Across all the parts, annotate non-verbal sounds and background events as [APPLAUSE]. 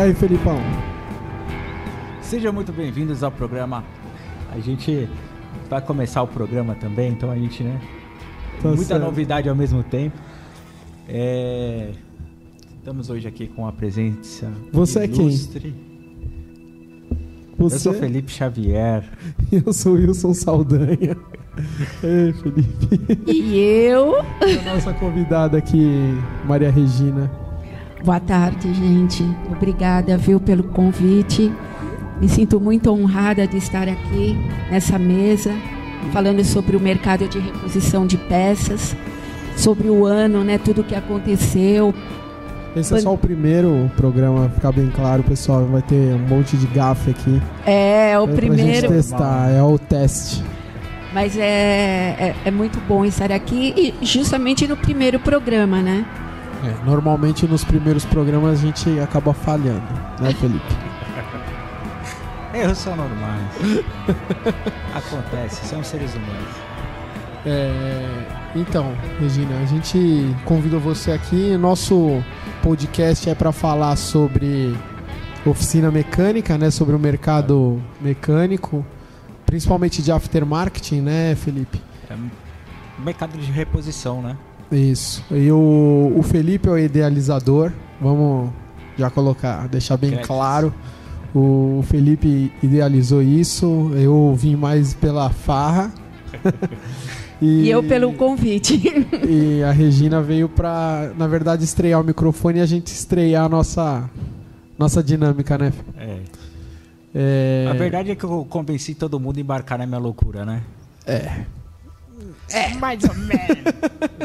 E aí, Felipão? Sejam muito bem-vindos ao programa. A gente vai começar o programa também, então a gente, né? Tá muita certo. novidade ao mesmo tempo. É, Estamos hoje aqui com a presença. Você é quem? ilustre. Você? Eu sou Felipe Xavier. [LAUGHS] Eu sou Wilson Saldanha. [LAUGHS] Ei, Felipe. E eu? [LAUGHS] A nossa convidada aqui, Maria Regina. Boa tarde, gente. Obrigada, viu, pelo convite. Me sinto muito honrada de estar aqui nessa mesa, falando sobre o mercado de reposição de peças, sobre o ano, né, tudo o que aconteceu. Esse é só o primeiro programa, ficar bem claro, pessoal. Vai ter um monte de gafe aqui. É, o É Pra gente primeiro, testar, é o teste. mas é, é, é muito bom estar aqui e justamente no primeiro programa, né? É, normalmente nos primeiros programas a gente acaba falhando, né, Felipe? [LAUGHS] Erros são normais. [LAUGHS] Acontece, são seres humanos. É, então, Regina, a gente convidou você aqui. Nosso podcast é para falar sobre oficina mecânica, né? Sobre o mercado mecânico, principalmente de aftermarketing, né, Felipe? É mercado de reposição, né? Isso. E o, o Felipe é o idealizador. Vamos já colocar, deixar bem Créditos. claro. O Felipe idealizou isso. Eu vim mais pela farra. [LAUGHS] E eu pelo convite. [LAUGHS] E a Regina veio pra, na verdade, estrear o microfone e a gente estrear a nossa, nossa dinâmica, né? É. É, A verdade é que eu convenci todo mundo a embarcar na minha loucura, né? É, É, mais ou menos.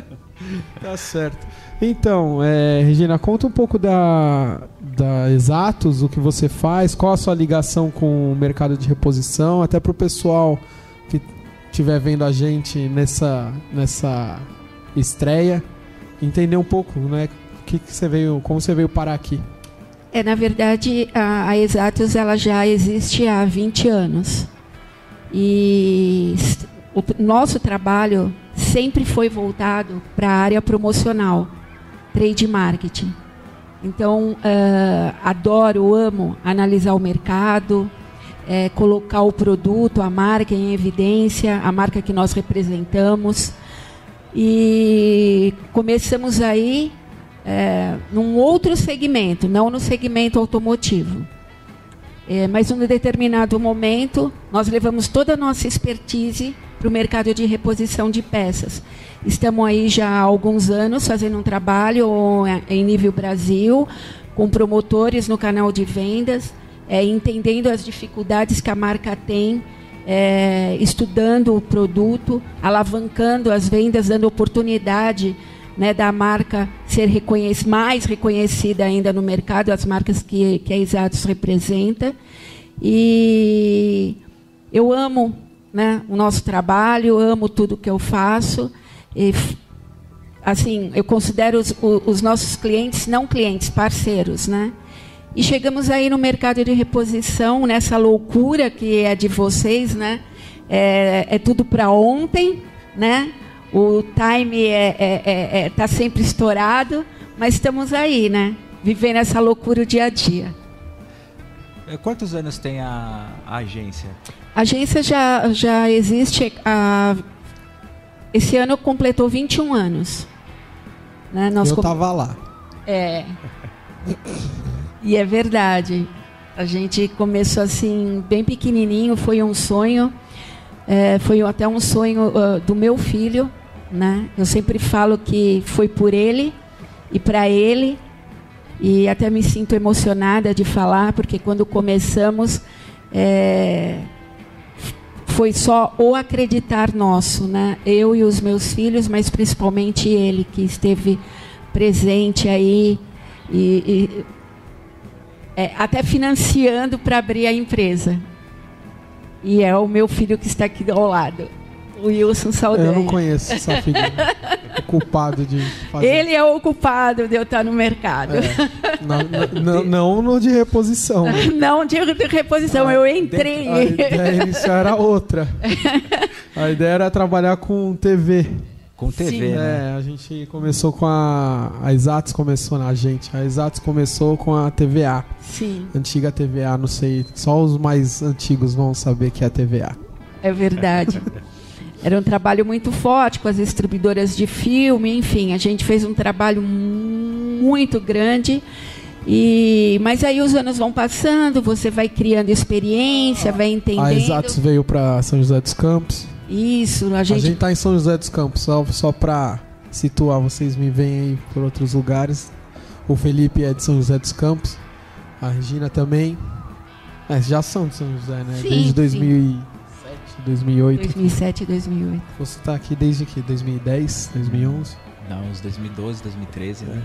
[LAUGHS] [LAUGHS] tá certo. Então, é, Regina, conta um pouco da, da Exatos, o que você faz, qual a sua ligação com o mercado de reposição, até pro pessoal que estiver vendo a gente nessa, nessa estreia, entender um pouco, né? O que, que você veio, como você veio parar aqui. É, na verdade, a, a Exatos ela já existe há 20 anos. E o nosso trabalho sempre foi voltado para a área promocional, trade marketing. Então, ah, adoro, amo analisar o mercado, eh, colocar o produto, a marca em evidência, a marca que nós representamos. E começamos aí é, num outro segmento, não no segmento automotivo. É, mas em um determinado momento, nós levamos toda a nossa expertise para o mercado de reposição de peças. Estamos aí já há alguns anos fazendo um trabalho em nível Brasil, com promotores no canal de vendas, é, entendendo as dificuldades que a marca tem, é, estudando o produto, alavancando as vendas, dando oportunidade né, da marca ser reconhec mais reconhecida ainda no mercado, as marcas que, que a Exatos representa. E eu amo né, o nosso trabalho, amo tudo que eu faço. E, assim, eu considero os, os nossos clientes, não clientes, parceiros, né? E chegamos aí no mercado de reposição, nessa loucura que é de vocês, né? É, é tudo para ontem, né? O time é, é- é- é- tá sempre estourado, mas estamos aí, né? Vivendo essa loucura o dia a dia. É, Quantos anos tem a, a agência? A agência já, já existe há. Esse ano completou 21 anos. Né? Nós Eu com- tava lá. É. E é verdade. A gente começou assim, bem pequenininho, foi um sonho. É, foi até um sonho ah, do meu filho. Né? Eu sempre falo que foi por ele e para ele. E até me sinto emocionada de falar, porque quando começamos, é, foi só o acreditar nosso, né? Eu e os meus filhos, mas principalmente ele que esteve presente aí e, e, é, até financiando para abrir a empresa. E é o meu filho que está aqui ao lado, Wilson Saldanha. Eu não conheço essa figura. o culpado de fazer. Ele é o culpado de eu estar no mercado. É. Não, não- não, não no de reposição. né? [LAUGHS] Não de de reposição, eu entrei. A ideia inicial era outra. A ideia era trabalhar com TV. Com TV, Sim. né? É, a gente começou com a. A Exatos começou na gente. A Exatos começou com a TVA. Sim, Antiga TVA, não sei. Só os mais antigos vão saber que é a TVA. é verdade. [LAUGHS] Era um trabalho muito forte com as distribuidoras de filme, enfim, a gente fez um trabalho muito grande. E, mas aí os anos vão passando, você vai criando experiência, vai entendendo. A Exatos veio para São José dos Campos. Isso, a gente. A gente tá em São José dos Campos, só, só para situar, vocês me veem aí por outros lugares. O Felipe é de São José dos Campos, a Regina também. É, já são de São José, né? Sim, Desde 2000 2008. 2007 e 2008. Você tá aqui desde que? 2010, 2011? Não, uns 2012, 2013, né?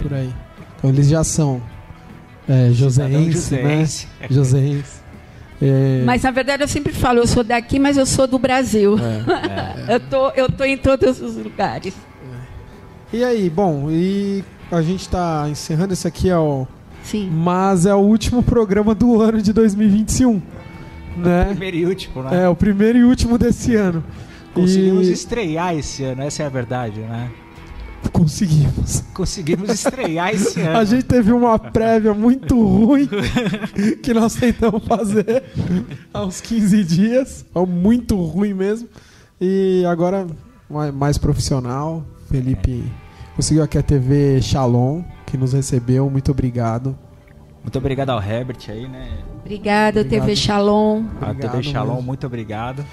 Por aí. Então eles já são é, joseense, né? [LAUGHS] joseense. É, Mas na verdade eu sempre falo, eu sou daqui, mas eu sou do Brasil. é. É. [LAUGHS] Eu tô, eu tô em todos os lugares. E aí, bom, e a gente tá encerrando esse aqui, é o Sim. Mas é o último programa do ano de 2021. Né? Primeiro e último, né? É, o primeiro e último desse ano. Conseguimos E- estrear esse ano, essa é a verdade, né? Conseguimos. Conseguimos estrear esse [LAUGHS] ano. A gente teve uma prévia muito ruim que nós tentamos fazer há uns 15 dias. Foi muito ruim mesmo. E agora, mais- mais profissional. Felipe conseguiu aqui a TV Shalom, que nos recebeu. Muito obrigado. Muito obrigado ao Herbert aí, né? Obrigada, Obrigado. TV Shalom. A TV Shalom, mesmo. muito obrigado.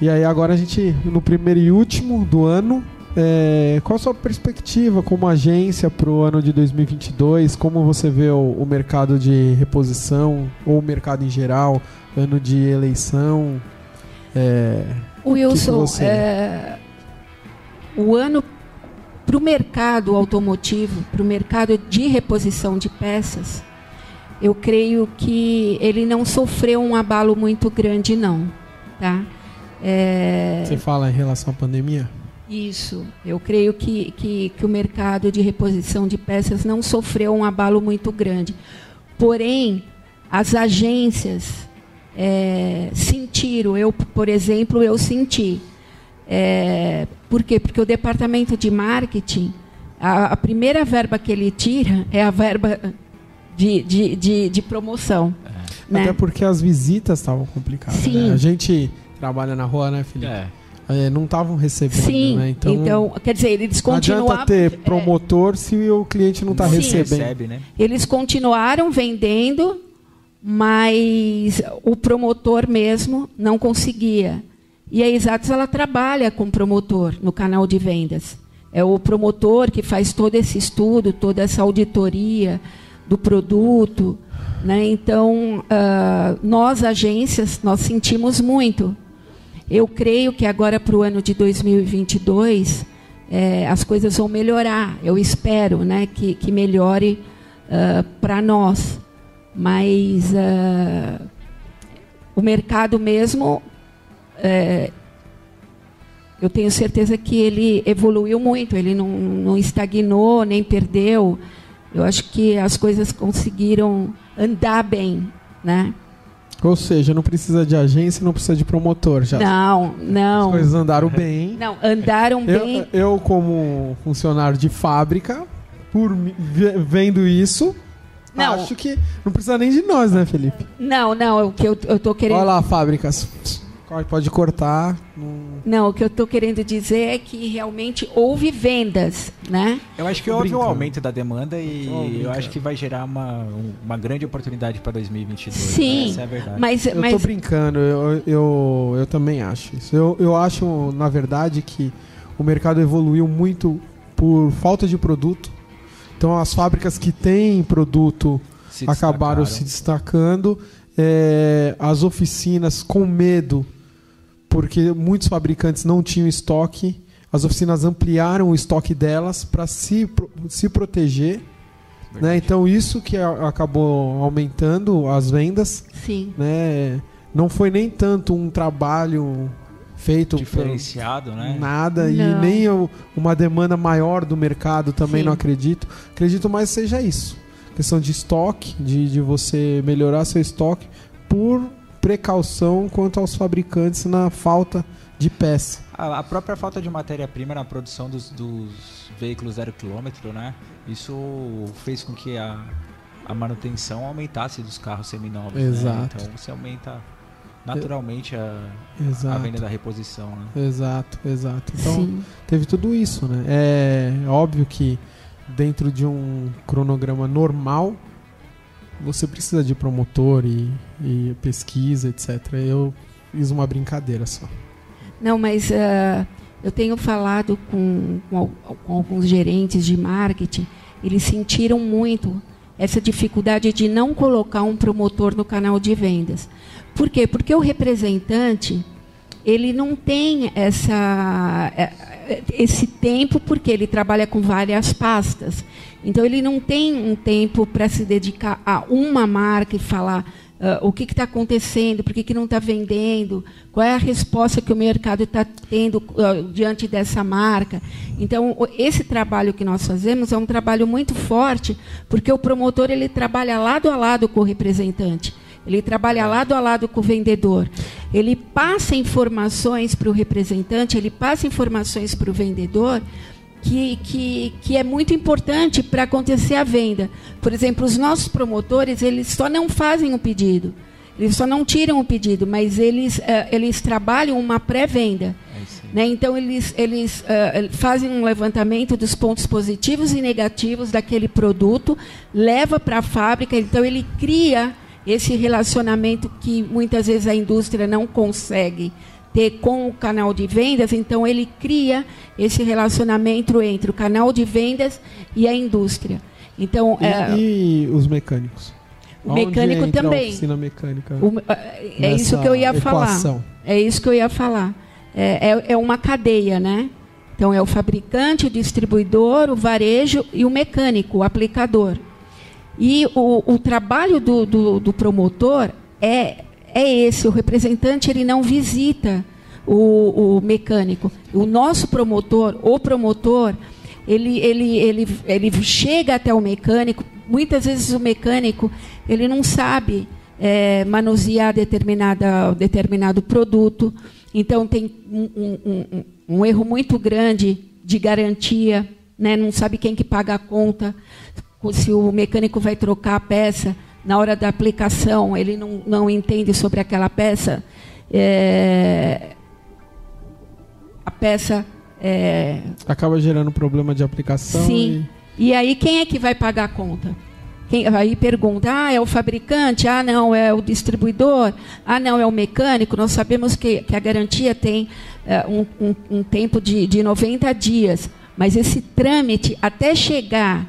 E aí agora a gente, no primeiro e último do ano, é, qual a sua perspectiva como agência para o ano de 2022? Como você vê o, o mercado de reposição ou o mercado em geral, ano de eleição? É, Wilson, você- é, o ano para o mercado automotivo, para o mercado de reposição de peças, eu creio que ele não sofreu um abalo muito grande, não. Tá? É, Você fala em relação à pandemia? Isso. Eu creio que, que, que o mercado de reposição de peças não sofreu um abalo muito grande. Porém, as agências é, sentiram. Eu, por exemplo, eu senti. É, por quê? Porque o departamento de marketing, a, a primeira verba que ele tira é a verba de, de, de, de promoção. né? Até porque as visitas estavam complicadas. Sim. né? A gente trabalha na rua, né, Felipe? É. É, não estavam recebendo, Sim, né? Então, então, quer dizer, eles não adianta ter promotor se o cliente não está recebendo. recebe, né? Eles continuaram vendendo, mas o promotor mesmo não conseguia. E a Exatos ela trabalha com promotor no canal de vendas. É o promotor que faz todo esse estudo, toda essa auditoria do produto. Né? Então, ah, nós, agências, nós sentimos muito. Eu creio que agora para o ano de 2022 eh, as coisas vão melhorar. Eu espero né, que, que melhore para nós. Mas ah, o mercado mesmo, eh, eu tenho certeza que ele evoluiu muito. Ele não, não estagnou, nem perdeu. Eu acho que as coisas conseguiram andar bem. Né? Ou seja, não precisa de agência, não precisa de promotor. Já Não, as não. coisas andaram bem. Não, andaram bem. Eu, eu, como funcionário de fábrica, por vendo isso, Não. acho que não precisa nem de nós, né, Felipe? Não, não, o que eu, eu tô querendo. Olha lá, fábricas. Pode cortar. não- Não, o que eu estou querendo dizer é que realmente houve vendas, né? Eu acho que Tô houve um aumento da demanda e Tô eu acho que vai gerar uma, um- uma grande oportunidade para 2022. Sim, né? Essa é a verdade. Mas, Eu tô mas brincando, eu, eu, eu também acho isso. Eu, eu acho, na verdade, que o mercado evoluiu muito por falta de produto. Então, as fábricas que têm produto Se acabaram se destacando. É, as oficinas com medo, porque muitos fabricantes não tinham estoque. As oficinas ampliaram o estoque delas para se, se proteger. Né? Então, isso que a- acabou aumentando as vendas. sim, Né? Não foi nem tanto um trabalho feito diferenciado, né? nada e Não. nem o- uma demanda maior do mercado também Sim. não acredito. Acredito mais que seja isso. Questão de estoque, de, de você melhorar seu estoque por precaução quanto aos fabricantes na falta de peça. A, a própria falta de matéria-prima na produção dos, dos veículos zero quilômetro, né? Isso fez com que a, a manutenção aumentasse dos carros seminovos. Né? Exato. Então você aumenta naturalmente a, a venda da reposição, né? Exato, exato. Então, Sim. teve tudo isso, né? É óbvio que dentro de um cronograma normal, você precisa de promotor e, e pesquisa, etc. Eu fiz uma brincadeira só. Não, mas ah, eu tenho falado com, com com alguns gerentes de marketing, eles sentiram muito essa dificuldade de não colocar um promotor no canal de vendas. Por quê? Porque o representante, ele não tem essa, é, esse tempo, porque ele trabalha com várias pastas. Então, ele não tem um tempo para se dedicar a uma marca e falar ah, o que está acontecendo, por que, que não está vendendo, qual é a resposta que o mercado está tendo ah, diante dessa marca. Então, esse trabalho que nós fazemos é um trabalho muito forte, porque o promotor ele trabalha lado a lado com o representante. Ele trabalha lado a lado com o vendedor. Ele passa informações para o representante, ele passa informações para o vendedor que, que, que é muito importante para acontecer a venda. Por exemplo, os nossos promotores, eles só não fazem o pedido. Eles só não tiram o pedido, mas eles, eh, eles trabalham uma pré-venda. É. Né? Então, eles, eles eh, fazem um levantamento dos pontos positivos e negativos daquele produto, leva para a fábrica, então ele cria esse relacionamento que muitas vezes a indústria não consegue ter com o canal de vendas, então ele cria esse relacionamento entre o canal de vendas e a indústria. Então, E, eh, e os mecânicos? o Onde mecânico entra a também. oficina mecânica. o- é isso nessa que eu ia falar. equação? É isso que eu ia falar. É, é, é uma cadeia, né? Então é o fabricante, o distribuidor, o varejo e o mecânico, o aplicador. E o, o trabalho do, do, do promotor é, é esse. O representante ele não visita o, o mecânico. O nosso promotor, o promotor, ele, ele, ele, ele chega até o mecânico. Muitas vezes o mecânico ele não sabe é, manusear determinada, determinado produto. Então tem um, um- um- um erro muito grande de garantia, né? não sabe quem que paga a conta, se o mecânico vai trocar a peça, na hora da aplicação ele não, não entende sobre aquela peça, é, a peça é, Acaba gerando problema de aplicação. Sim. E aí quem é que vai pagar a conta? Quem, aí pergunta, ah, é o fabricante? Ah, não, é o distribuidor? Ah, não, é o mecânico? Nós sabemos que, que a garantia tem eh, um, um- um tempo de, de 90 dias, mas esse trâmite até chegar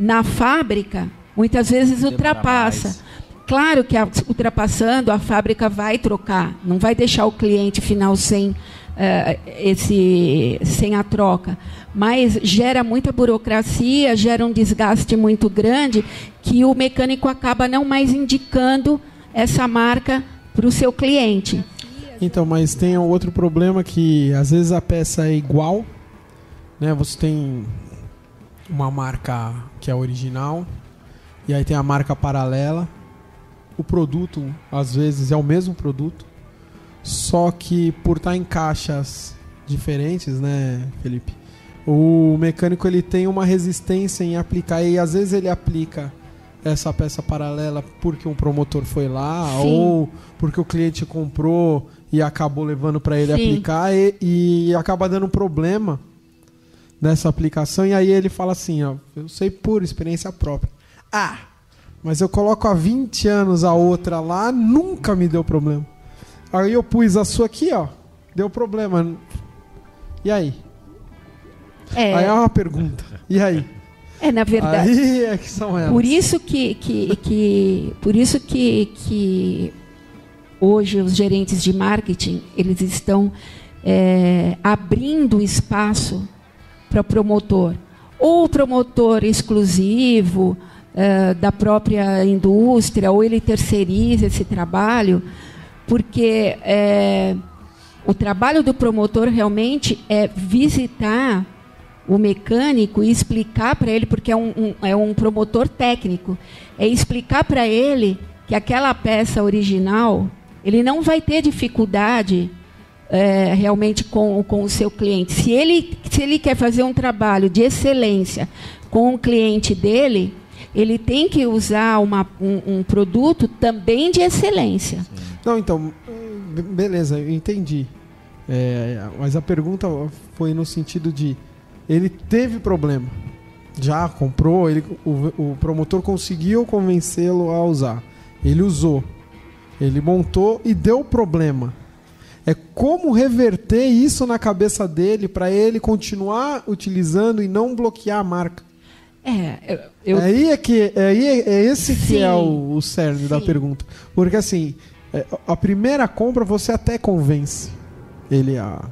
na fábrica, muitas vezes ultrapassa. Claro que ultrapassando, a fábrica vai trocar, não vai deixar o cliente final sem, eh, esse, sem a troca. Mas gera muita burocracia, gera um desgaste muito grande que o mecânico acaba não mais indicando essa marca para o seu cliente. Então, mas tem outro problema que às vezes a peça é igual, né? Você tem uma marca que é original e aí tem a marca paralela. O produto às vezes é o mesmo produto, só que por estar em caixas diferentes, né, Felipe? O mecânico ele tem uma resistência em aplicar e às vezes ele aplica essa peça paralela porque um promotor foi lá Sim. ou porque o cliente comprou e acabou levando para ele Sim. aplicar e, e acaba dando problema nessa aplicação e aí ele fala assim, ó, eu sei por experiência própria. Ah, mas eu coloco há 20 anos a outra lá, nunca me deu problema. Aí eu pus a sua aqui, ó, deu problema. E aí? É, Aí é uma pergunta. E aí? é na verdade. Aí é que são elas. Por isso que, que, que, por isso que, que hoje os gerentes de marketing eles estão é, abrindo espaço para promotor. Ou promotor exclusivo é, da própria indústria, ou ele terceiriza esse trabalho, porque é, o trabalho do promotor realmente é visitar o mecânico e explicar para ele, porque é um, um- é um promotor técnico, é explicar para ele que aquela peça original, ele não vai ter dificuldade é, realmente com, com o seu cliente. Se ele, se ele quer fazer um trabalho de excelência com o cliente dele, ele tem que usar uma, um, um produto também de excelência. Não, então, beleza, eu entendi. É, mas a pergunta foi no sentido de ele teve problema. Já comprou, ele, o, o promotor conseguiu convencê-lo a usar. Ele usou. Ele montou e deu problema. É como reverter isso na cabeça dele para ele continuar utilizando e não bloquear a marca. É, eu... Aí é que é, aí é, é esse Sim. que é o, o cerne Sim. da pergunta. Porque assim, é, a primeira compra você até convence ele a.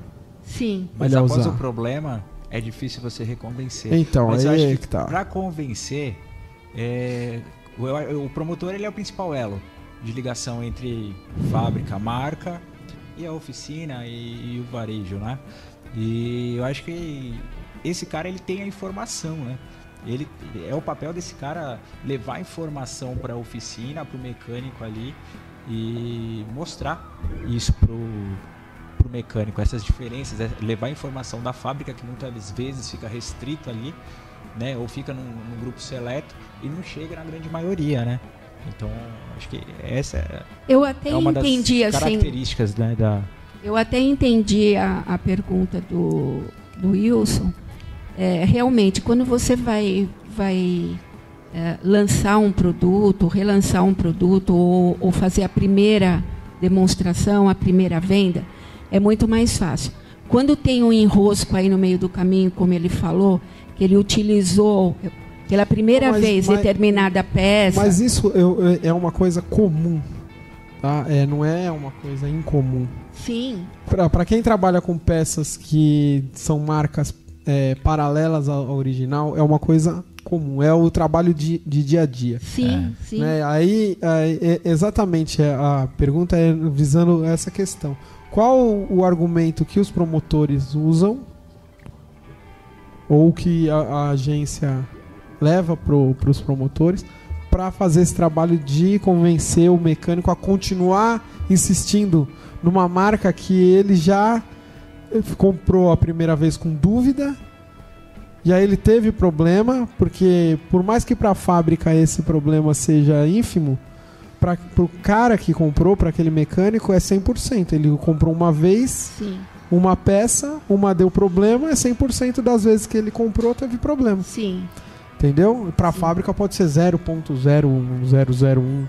Sim. Mas após usar. o problema, é difícil você reconvencer. Então, Mas aí eu acho é que, que tá. Pra convencer, é, o, o, promotor ele é o principal elo de ligação entre fábrica, marca e a oficina e, e o varejo, né? E eu acho que esse cara ele tem a informação, né? Ele é o papel desse cara levar informação para a oficina, para o mecânico ali e mostrar isso pro pro mecânico essas diferenças, é levar informação da fábrica que muitas vezes fica restrito ali, né, ou fica num, num grupo seleto e não chega na grande maioria, né? Então, acho que essa é, eu até é uma entendi, das características assim, né, da... Eu até entendi a, a pergunta do, do Wilson. É, realmente, quando você vai, vai é, lançar um produto, relançar um produto ou, ou fazer a primeira demonstração, a primeira venda, é muito mais fácil. Quando tem um enrosco aí no meio do caminho, como ele falou, que ele utilizou pela primeira mas, vez mas, determinada peça. Mas isso eu, é uma coisa comum, tá? É, não é uma coisa incomum. Sim. Para quem trabalha com peças que são marcas é, paralelas ao original, é uma coisa comum, é o trabalho de, de dia a dia. Sim, é. sim. Né? Aí, aí é, exatamente, é, a pergunta é visando essa questão. Qual o argumento que os promotores usam ou que a, a agência leva para os promotores para fazer esse trabalho de convencer o mecânico a continuar insistindo numa marca que ele já comprou a primeira vez com dúvida e aí ele teve problema porque por mais que para a fábrica esse problema seja ínfimo para o cara que comprou, para aquele mecânico, é 100%. Ele comprou uma vez, Sim. uma peça, uma deu problema, é 100% das vezes que ele comprou teve problema. Sim. Entendeu? Para a fábrica pode ser 0.01001,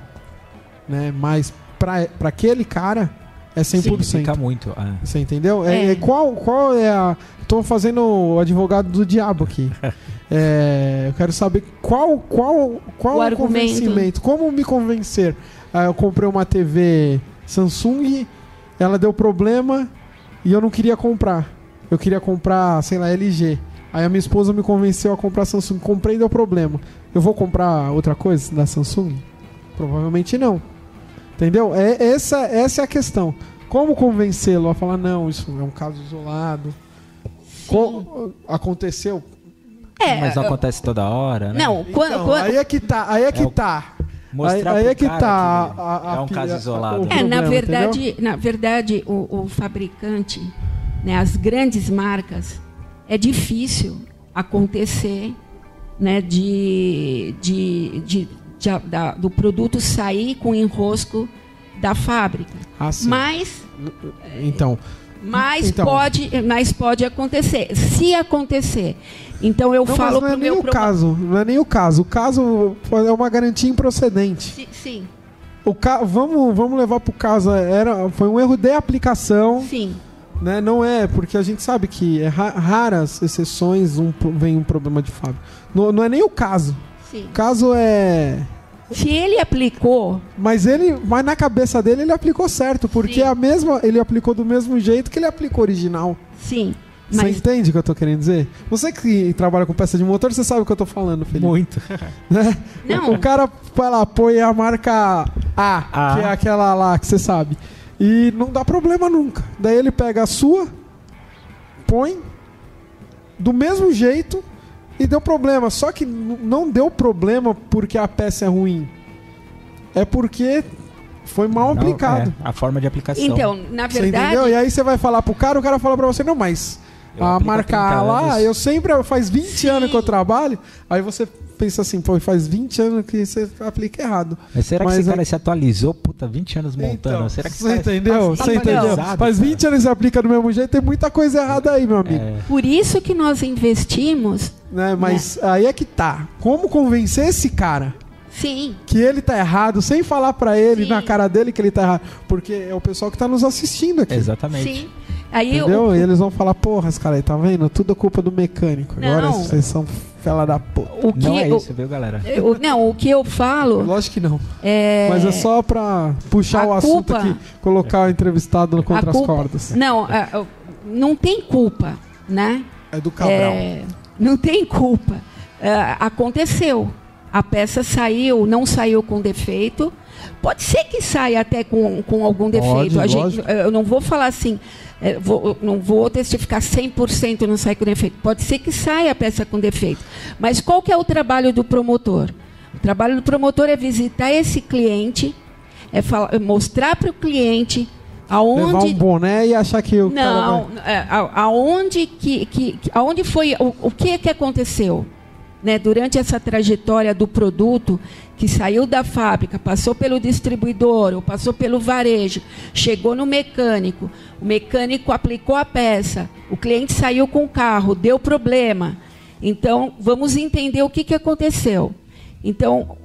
né? Mas para aquele cara é 100%. Significa muito. É. Você entendeu? É. É, qual, qual é a... Estou fazendo o advogado do diabo aqui. [LAUGHS] É, eu quero saber qual qual qual o, o convencimento, como me convencer. Ah, eu comprei uma TV Samsung, ela deu problema e eu não queria comprar. Eu queria comprar, sei lá, LG. Aí a minha esposa me convenceu a comprar Samsung. Comprei e deu problema. Eu vou comprar outra coisa da Samsung? Provavelmente não. Entendeu? É, essa, essa é a questão. Como convencê-lo a falar, não, isso é um caso isolado. Com, aconteceu, é, Mas não acontece toda hora, né? Não, quando, então, quando... aí é que tá, aí é que é tá. Mostrar aí, aí é que tá. Que a, a, é um caso isolado. é, na verdade, na verdade, o, o fabricante, né, as grandes marcas, é difícil acontecer, né, de, de, de, de da, do produto sair com enrosco da fábrica. Ah, Mas então, mas então, pode, mas pode acontecer. Se acontecer então eu não, falo mas não é nem o caso, não é nem o caso. O caso é uma garantia improcedente. Sim. sim. O ca... vamos, vamos levar para o caso. Era, foi um erro de aplicação. Sim. Né? Não é, porque a gente sabe que é ra raras exceções um, vem um problema de fábrica. Não, não é nem o caso. Sim. O caso é. Se ele aplicou. Mas ele. Mas na cabeça dele ele aplicou certo, porque Sim. a mesma. Ele aplicou do mesmo jeito que ele aplicou original. Sim. Mas... Você entende o que eu tô querendo dizer? Você que trabalha com peça de motor, você sabe o que eu tô falando, Felipe. Muito. [LAUGHS] Né? Não. O cara vai lá, põe a marca A, a, que é aquela lá que você sabe. E não dá problema nunca. Daí ele pega a sua, põe do mesmo jeito e deu problema. Só que não deu problema porque a peça é ruim. É porque foi mal Não, aplicado. é, a forma de aplicação. Então, na Você verdade, entendeu? E aí você vai falar pro cara, o cara fala pra você, não, mas Eu a marca 30 lá, eu sempre, faz 20 Sim. anos que eu trabalho, aí você pensa assim, pô, faz 20 anos que você aplica errado. Mas será que Mas esse é- cara se atualizou? Puta, 20 anos montando. Então, será que você cara entendeu? tá Você entendeu? Faz cara? 20 anos que você aplica do mesmo jeito, tem muita coisa errada aí, meu amigo. É, por isso que nós investimos, Né? Mas aí é que tá. Como convencer esse cara sim, que ele tá errado, sem falar pra ele Sim. na cara dele que ele tá errado? Porque é o pessoal que tá nos assistindo aqui. exatamente. sim. Aí Entendeu? o, E eles vão falar, porra, esse cara aí, tá vendo? Tudo é culpa do mecânico. Agora Não. vocês são fela da porra. o que Não é o- isso, viu, galera? o- não, o que eu falo Lógico que não. é Mas é só pra puxar a o assunto culpa- aqui, colocar o entrevistado contra a as culpa- cordas. Não, não tem culpa, né? É do Cabral. É, não tem culpa. É, aconteceu. A peça saiu, não saiu com defeito. Pode ser que saia até com, com algum defeito. A gente- eu não vou falar assim, é, vou- não vou testificar 100% não sai com defeito. Pode ser que saia a peça com defeito. Mas qual que é o trabalho do promotor? O trabalho do promotor é visitar esse cliente, é falar- é mostrar para o cliente aonde Levar um boné e achar que o não, vai... é, aonde que, que, que- aonde foi o, o que que aconteceu, né? Durante essa trajetória do produto que saiu da fábrica, passou pelo distribuidor, ou passou pelo varejo, chegou no mecânico, o mecânico aplicou a peça, o cliente saiu com o carro, deu problema. Então, vamos entender o que, que aconteceu. Então,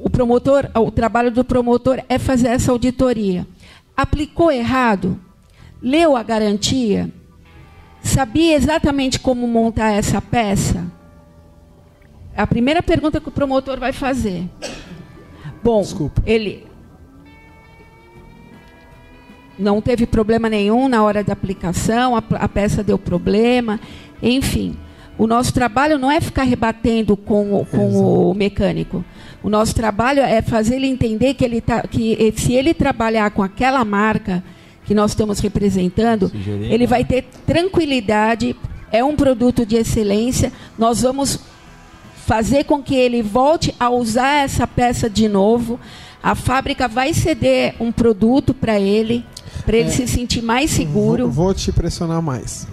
o promotor, o trabalho do promotor é fazer essa auditoria. Aplicou errado? Leu a garantia? Sabia exatamente como montar essa peça? A primeira pergunta que o promotor vai fazer. Bom, Desculpa. ele não teve problema nenhum na hora da aplicação, a, a peça deu problema, enfim. O nosso trabalho não é ficar rebatendo com, o- com o mecânico. O nosso trabalho é fazer ele entender que, ele tá, que se ele trabalhar com aquela marca que nós estamos representando, Sugerir, ele né? vai ter tranquilidade, é um produto de excelência, nós vamos fazer com que ele volte a usar essa peça de novo. A fábrica vai ceder um produto para ele, para ele É. se sentir mais seguro. Vou, vou te pressionar mais.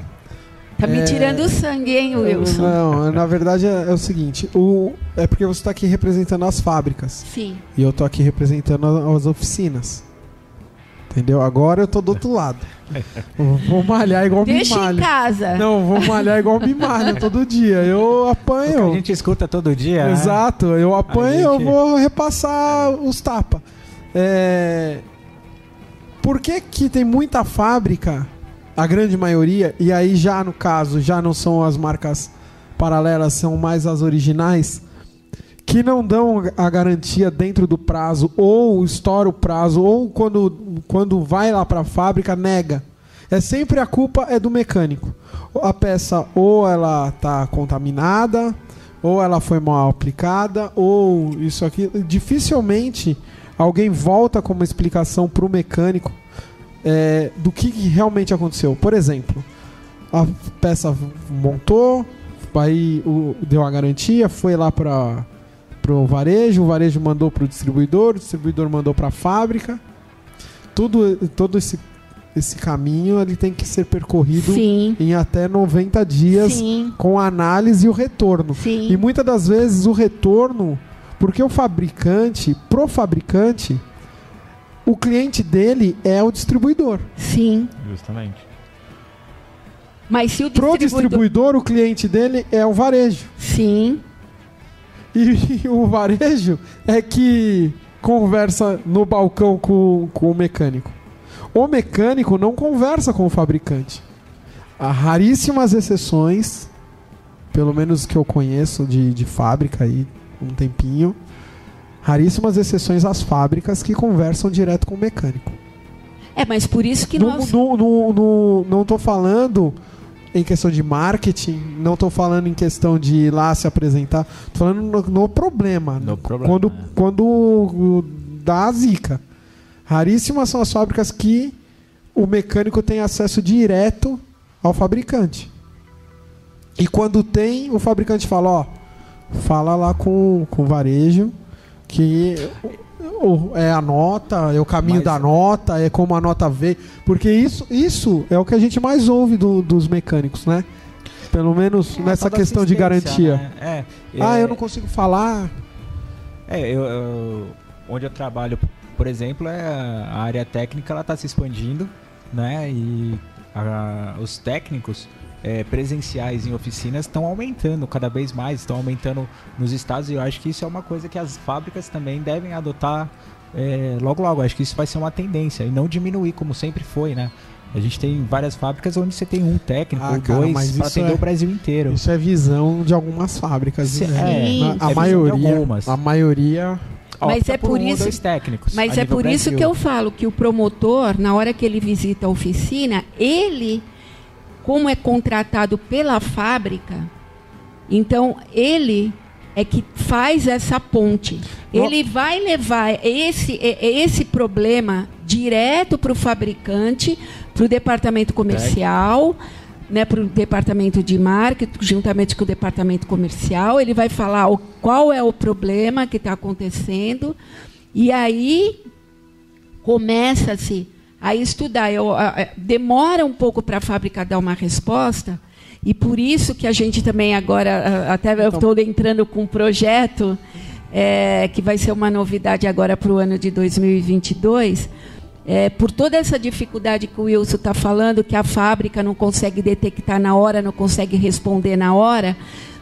Tá me É. tirando o sangue, hein, Wilson? Não, na verdade é, é o seguinte, o, é porque você está aqui representando as fábricas Sim. e eu tô aqui representando as oficinas. Entendeu? Agora eu tô do outro lado. Vou malhar igual me Deixa em malha. casa. Não, vou malhar igual me malha todo dia. Eu O que a apanho. gente escuta todo dia. né? Exato, eu apanho, A eu gente- vou repassar os tapas. É... Por que, que tem muita fábrica, a grande maioria, e aí já no caso, já não são as marcas paralelas, são mais as originais, que não dão a garantia dentro do prazo, ou estoura o prazo, ou quando, quando vai lá para a fábrica, nega. É sempre a culpa é do mecânico. A peça ou ela tá contaminada, ou ela foi mal aplicada, ou isso aqui. Dificilmente alguém volta com uma explicação para o mecânico é, do que, que realmente aconteceu. Por exemplo, a peça montou, aí o- deu a garantia, foi lá para o varejo, o varejo mandou para o distribuidor, o distribuidor mandou para a fábrica. Tudo, todo esse, esse caminho ele tem que ser percorrido Sim. em até 90 dias Sim. com a análise e o retorno. Sim. E muitas das vezes o retorno, porque o fabricante, pro fabricante, o cliente dele é o distribuidor. Sim. Justamente. Mas se o Pro distribuidor... distribuidor, o cliente dele é o varejo. Sim. E, [LAUGHS] o varejo é que conversa no balcão com, com o mecânico. O mecânico não conversa com o fabricante. Há raríssimas exceções, pelo menos que eu conheço de, de fábrica aí, um tempinho. Raríssimas exceções às fábricas que conversam direto com o mecânico. É, mas por isso que No, nós... no, no, no- não estou falando em questão de marketing, não estou falando em questão de ir lá se apresentar, tô falando no, no problema. No problema, Quando, é. quando dá a zica. Raríssimas são as fábricas que o mecânico tem acesso direto ao fabricante. E quando tem, o fabricante fala, ó, fala lá com, com o varejo que é a nota, é o caminho Mas- da nota, é como a nota veio. Porque isso, isso é o que a gente mais ouve do- dos mecânicos, né? Pelo menos nessa Toda questão de garantia. né? É, Ah, é, eu não consigo falar. É, eu, eu- onde eu trabalho, por exemplo, é a a área técnica ela está se expandindo, né? E a- os técnicos é, presenciais em oficinas estão aumentando cada vez mais, estão aumentando nos estados e eu acho que isso é uma coisa que as fábricas também devem adotar é, logo logo. Acho que isso vai ser uma tendência e não diminuir como sempre foi, né? A gente tem várias fábricas onde você tem um técnico Ah, ou cara, dois mas para isso atender é- o Brasil inteiro. Isso é visão de algumas fábricas. Sim, né? é, é a de maioria. algumas. A maioria. Mas é por um ou isso- dois técnicos. Mas é por isso Brasil. que eu falo que o promotor, na hora que ele visita a oficina, ele, como é contratado pela fábrica, então ele é que faz essa ponte. Ele vai levar esse, é- é esse problema direto para o fabricante, para o departamento comercial, né, para o departamento de marketing, juntamente com o departamento comercial. Ele vai falar o, qual é o problema que está acontecendo. E aí começa-se a estudar. Eu, a- a- demora um pouco para a fábrica dar uma resposta, e por isso que a gente também agora, até eu estou entrando com um projeto é, que vai ser uma novidade agora para o ano de 2022. É, por toda essa dificuldade que o Wilson está falando, que a fábrica não consegue detectar na hora, não consegue responder na hora,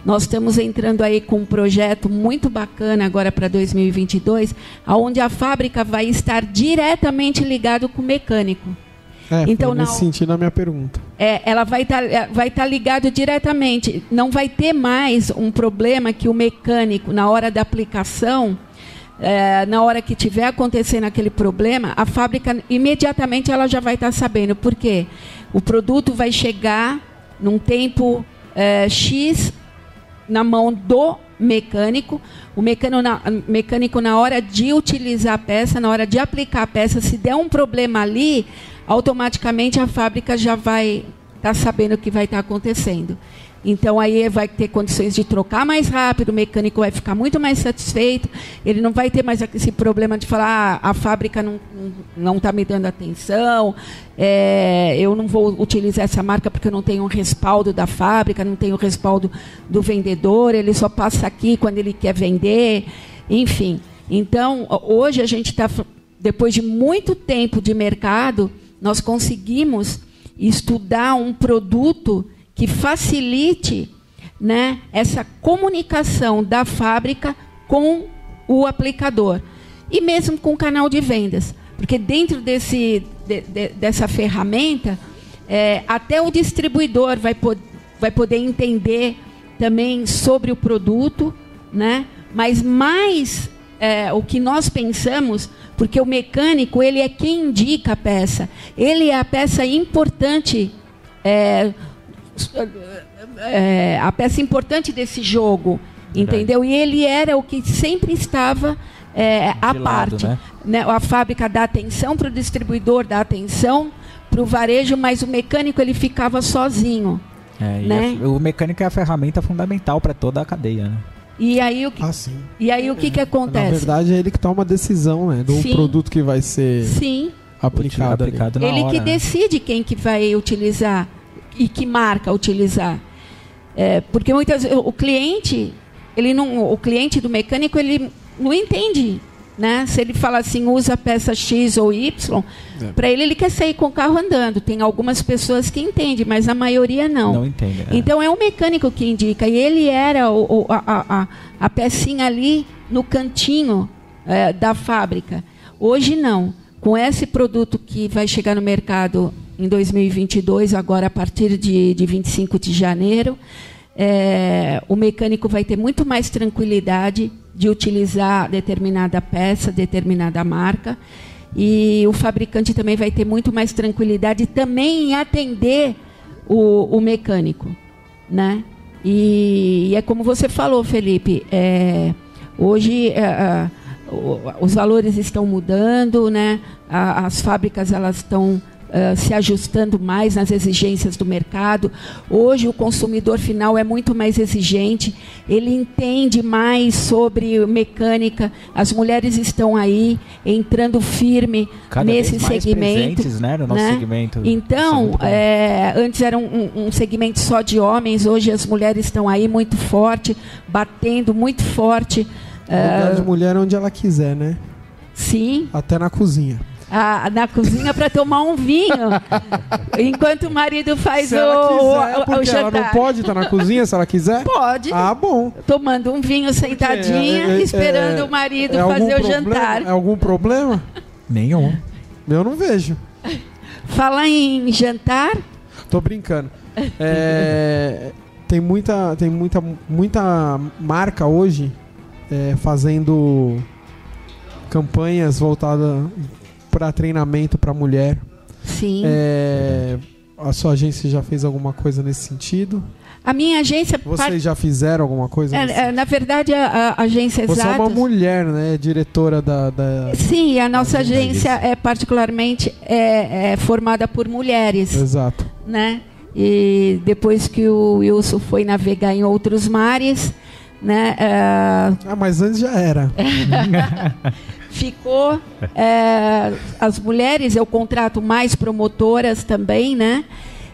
nós estamos entrando aí com um projeto muito bacana agora para 2022, onde a fábrica vai estar diretamente ligado com o mecânico. É, Então, não- sentido a minha pergunta. É, ela vai estar vai tá ligado diretamente. Não vai ter mais um problema que o mecânico, na hora da aplicação, é, na hora que tiver acontecendo aquele problema, a fábrica imediatamente ela já vai estar sabendo. Por quê? O produto vai chegar num tempo é, X na mão do mecânico. O mecânico na, mecânico, na hora de utilizar a peça, na hora de aplicar a peça, se der um problema ali, automaticamente a fábrica já vai estar sabendo o que vai estar acontecendo. Então aí vai ter condições de trocar mais rápido, o mecânico vai ficar muito mais satisfeito, ele não vai ter mais esse problema de falar ah, a fábrica não não está me dando atenção, é, eu não vou utilizar essa marca porque eu não tenho um respaldo da fábrica, não tenho o respaldo do vendedor, ele só passa aqui quando ele quer vender, enfim. Então hoje a gente está depois de muito tempo de mercado, nós conseguimos estudar um produto que facilite né, essa comunicação da fábrica com o aplicador e mesmo com o canal de vendas, porque dentro desse, de- de- dessa ferramenta é, até o distribuidor vai, po vai poder entender também sobre o produto, né? Mas mais é, o que nós pensamos, porque o mecânico ele é quem indica a peça, ele é a peça importante é, é, a peça importante desse jogo, Verdade. entendeu? E ele era o que sempre estava é, à lado, parte. né? Né? A fábrica dá atenção para o distribuidor, dá atenção para o varejo, mas o mecânico ele ficava sozinho. É, né? a- o mecânico é a ferramenta fundamental para toda a cadeia, né? E aí o que, Ah, sim. e aí, o que, que Na acontece? verdade, é ele que toma a decisão, né? Do Sim. produto que vai ser Sim, aplicado. aplicado na ele hora, que né? decide quem que vai utilizar e que marca utilizar. É, porque muitas vezes o cliente, ele não, o cliente do mecânico ele não entende, né? Se ele fala assim, usa peça X ou Y, É. para ele ele quer sair com o carro andando. Tem algumas pessoas que entendem, mas a maioria não. Não entende. é. Então é o mecânico que indica. E ele era o, o- a, a- a- pecinha ali no cantinho é, da fábrica. Hoje não. Com esse produto que vai chegar no mercado em 2022, agora a partir de, de 25 de janeiro, é, o mecânico vai ter muito mais tranquilidade de utilizar determinada peça, determinada marca. E o fabricante também vai ter muito mais tranquilidade também em atender o, o mecânico, né? E, e é como você falou, Felipe, é, hoje é, é, os valores estão mudando, né? As fábricas elas estão uh, se ajustando mais nas exigências do mercado. Hoje o consumidor final é muito mais exigente, ele entende mais sobre mecânica. As mulheres estão aí entrando firme Cada nesse vez mais segmento. presentes, né, no nosso né? segmento. É Então, é, antes era um, um- um segmento só de homens, hoje as mulheres estão aí muito forte, batendo muito forte. Lugar de mulher onde ela quiser, né? Sim, Até na cozinha. A- na cozinha para tomar um vinho, enquanto o marido faz se o, ela quiser, o- o porque ela não jantar. pode estar na cozinha se ela quiser? Pode, Ah, bom. tomando um vinho sentadinha, É, é, é, esperando é, o marido é algum fazer o problema? jantar. É algum problema? Nenhum. Eu não vejo. Falar em jantar, Tô brincando. É, tem muita, tem muita, muita marca hoje é, fazendo campanhas voltadas para treinamento para mulher. sim. É, a sua agência já fez alguma coisa nesse sentido? A minha agência, Vocês já fizeram alguma coisa? é, é, na verdade, a, a agência Você é uma Exatos- mulher, né? Diretora da. da- Sim, a nossa agência é particularmente é, é formada por mulheres, Exato. né? E depois que o Wilson foi navegar em outros mares, né? é, Ah, mas antes já era. [LAUGHS] ficou é, as mulheres. Eu contrato mais promotoras também, né?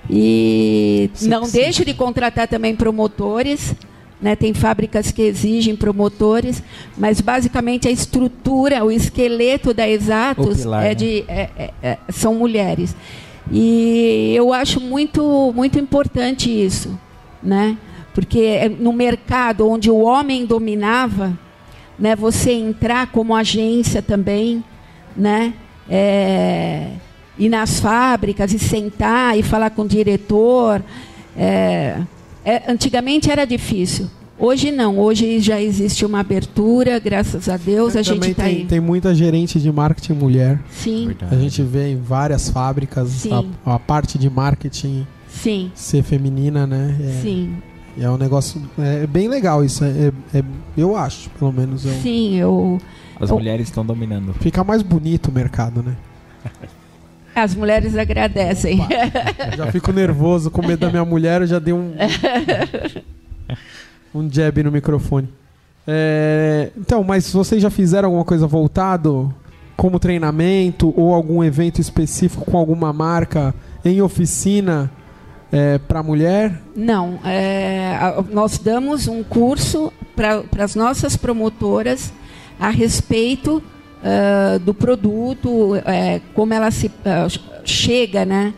E Sim, não sim. deixo de contratar também promotores. Né, tem fábricas que exigem promotores, mas basicamente a estrutura, o esqueleto da Exatos pilar, é né? de, é- é- é- são mulheres. E eu acho muito, muito importante isso, né? Porque é no mercado onde o homem dominava, né, você entrar como agência também, né, é, ir nas fábricas e sentar e falar com o diretor. é, é, antigamente era difícil. Hoje não. Hoje já existe uma abertura, graças a Deus. A gente Também está tem, aí. tem muita gerente de marketing mulher. Sim, Verdade. A gente vê em várias fábricas a, a parte de marketing sim, ser feminina, né? É, sim, é um negócio é bem legal isso. É, é- eu acho, pelo menos. Eu, sim. Eu, As Eu- mulheres estão dominando. Fica mais bonito o mercado, né? as mulheres agradecem. Eu já fico nervoso com medo da minha mulher, eu já dei um. [LAUGHS] um jab no microfone. É, então, mas vocês já fizeram alguma coisa voltado como treinamento ou algum evento específico com alguma marca em oficina é, para mulher? Não, é, nós damos um curso para as nossas promotoras a respeito ah, do produto, é, como ela se ah, chega, né,